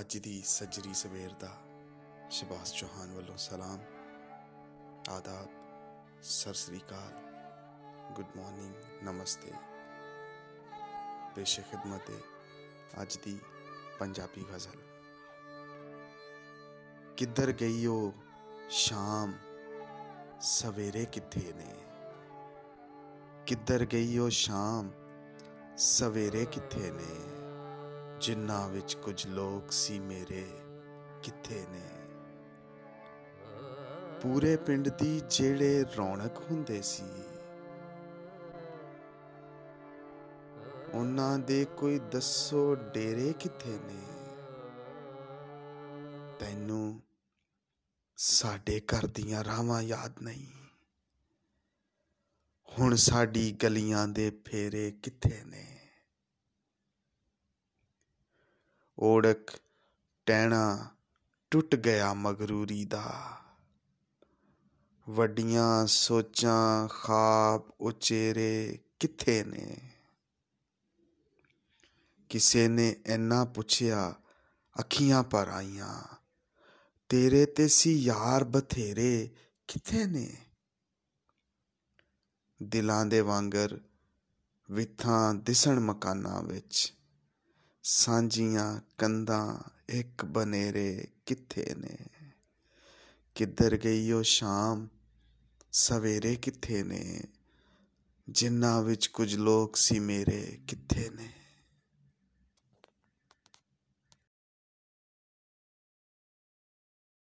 ਅੱਜ ਦੀ ਸੱਜਰੀ ਸਵੇਰ ਦਾ ਸ਼ਬਾਸ ਚੌਹਾਨ ਵੱਲੋਂ ਸਲਾਮ, ਆਦਾਬ, ਸਤਿ ਸ੍ਰੀ ਅਕਾਲ, ਗੁੱਡ ਮਾਰਨਿੰਗ, ਨਮਸਤੇ। ਪੇਸ਼ ਖਿਦਮਤ ਹੈ ਅੱਜ ਦੀ ਪੰਜਾਬੀ ਗਜ਼ਲ। ਕਿੱਧਰ ਗਈ ਉਹ ਸ਼ਾਮ? ਸਵੇਰੇ ਕਿੱਥੇ ਨੇ? ਕਿੱਧਰ ਗਈ ਉਹ ਸ਼ਾਮ? ਸਵੇਰੇ ਕਿੱਥੇ ਨੇ? ਜਿਨ੍ਹਾਂ ਵਿੱਚ ਕੁਝ ਲੋਕ ਸੀ ਮੇਰੇ, ਕਿੱਥੇ ਨੇ? ਪੂਰੇ ਪਿੰਡ ਦੀ ਜਿਹੜੇ ਰੌਣਕ ਹੁੰਦੇ ਸੀ, ਉਹਨਾਂ ਦੇ ਕੋਈ ਦੱਸੋ ਡੇਰੇ ਕਿੱਥੇ ਨੇ? ਤੈਨੂੰ ਸਾਡੇ ਘਰ ਦੀਆਂ ਰਾਵਾਂ ਯਾਦ ਨਹੀਂ? ਹੁਣ ਸਾਡੀ ਗਲੀਆਂ ਦੇ ਫੇਰੇ ਕਿੱਥੇ ਨੇ? ਓੜਕ ਟਹਿਣਾ ਟੁੱਟ ਗਿਆ ਮਗਰੂਰੀ ਦਾ। ਵੱਡੀਆਂ ਸੋਚਾਂ ਖਾਬ ਉਚੇਰੇ ਕਿੱਥੇ ਨੇ? ਕਿਸੇ ਨੇ ਇੰਨਾ ਪੁੱਛਿਆ, ਅੱਖੀਆਂ ਪਰ ਆਈਆਂ, ਤੇਰੇ ਤੇ ਸੀ ਯਾਰ ਬਥੇਰੇ, ਕਿੱਥੇ ਨੇ? ਦਿਲਾਂ ਦੇ ਵਾਂਗਰ ਵਿਥਾਂ ਦਿਸਣ ਮਕਾਨਾਂ ਵਿੱਚ। ਸਾਂਝੀਆਂ ਕੰਧਾਂ ਇੱਕ ਬਨੇਰੇ ਕਿੱਥੇ ਨੇ? ਕਿੱਧਰ ਗਈ ਉਹ ਸ਼ਾਮ? ਸਵੇਰੇ ਕਿੱਥੇ ਨੇ? ਜਿਨ੍ਹਾਂ ਵਿੱਚ ਕੁਝ ਲੋਕ ਸੀ ਮੇਰੇ, ਕਿੱਥੇ ਨੇ?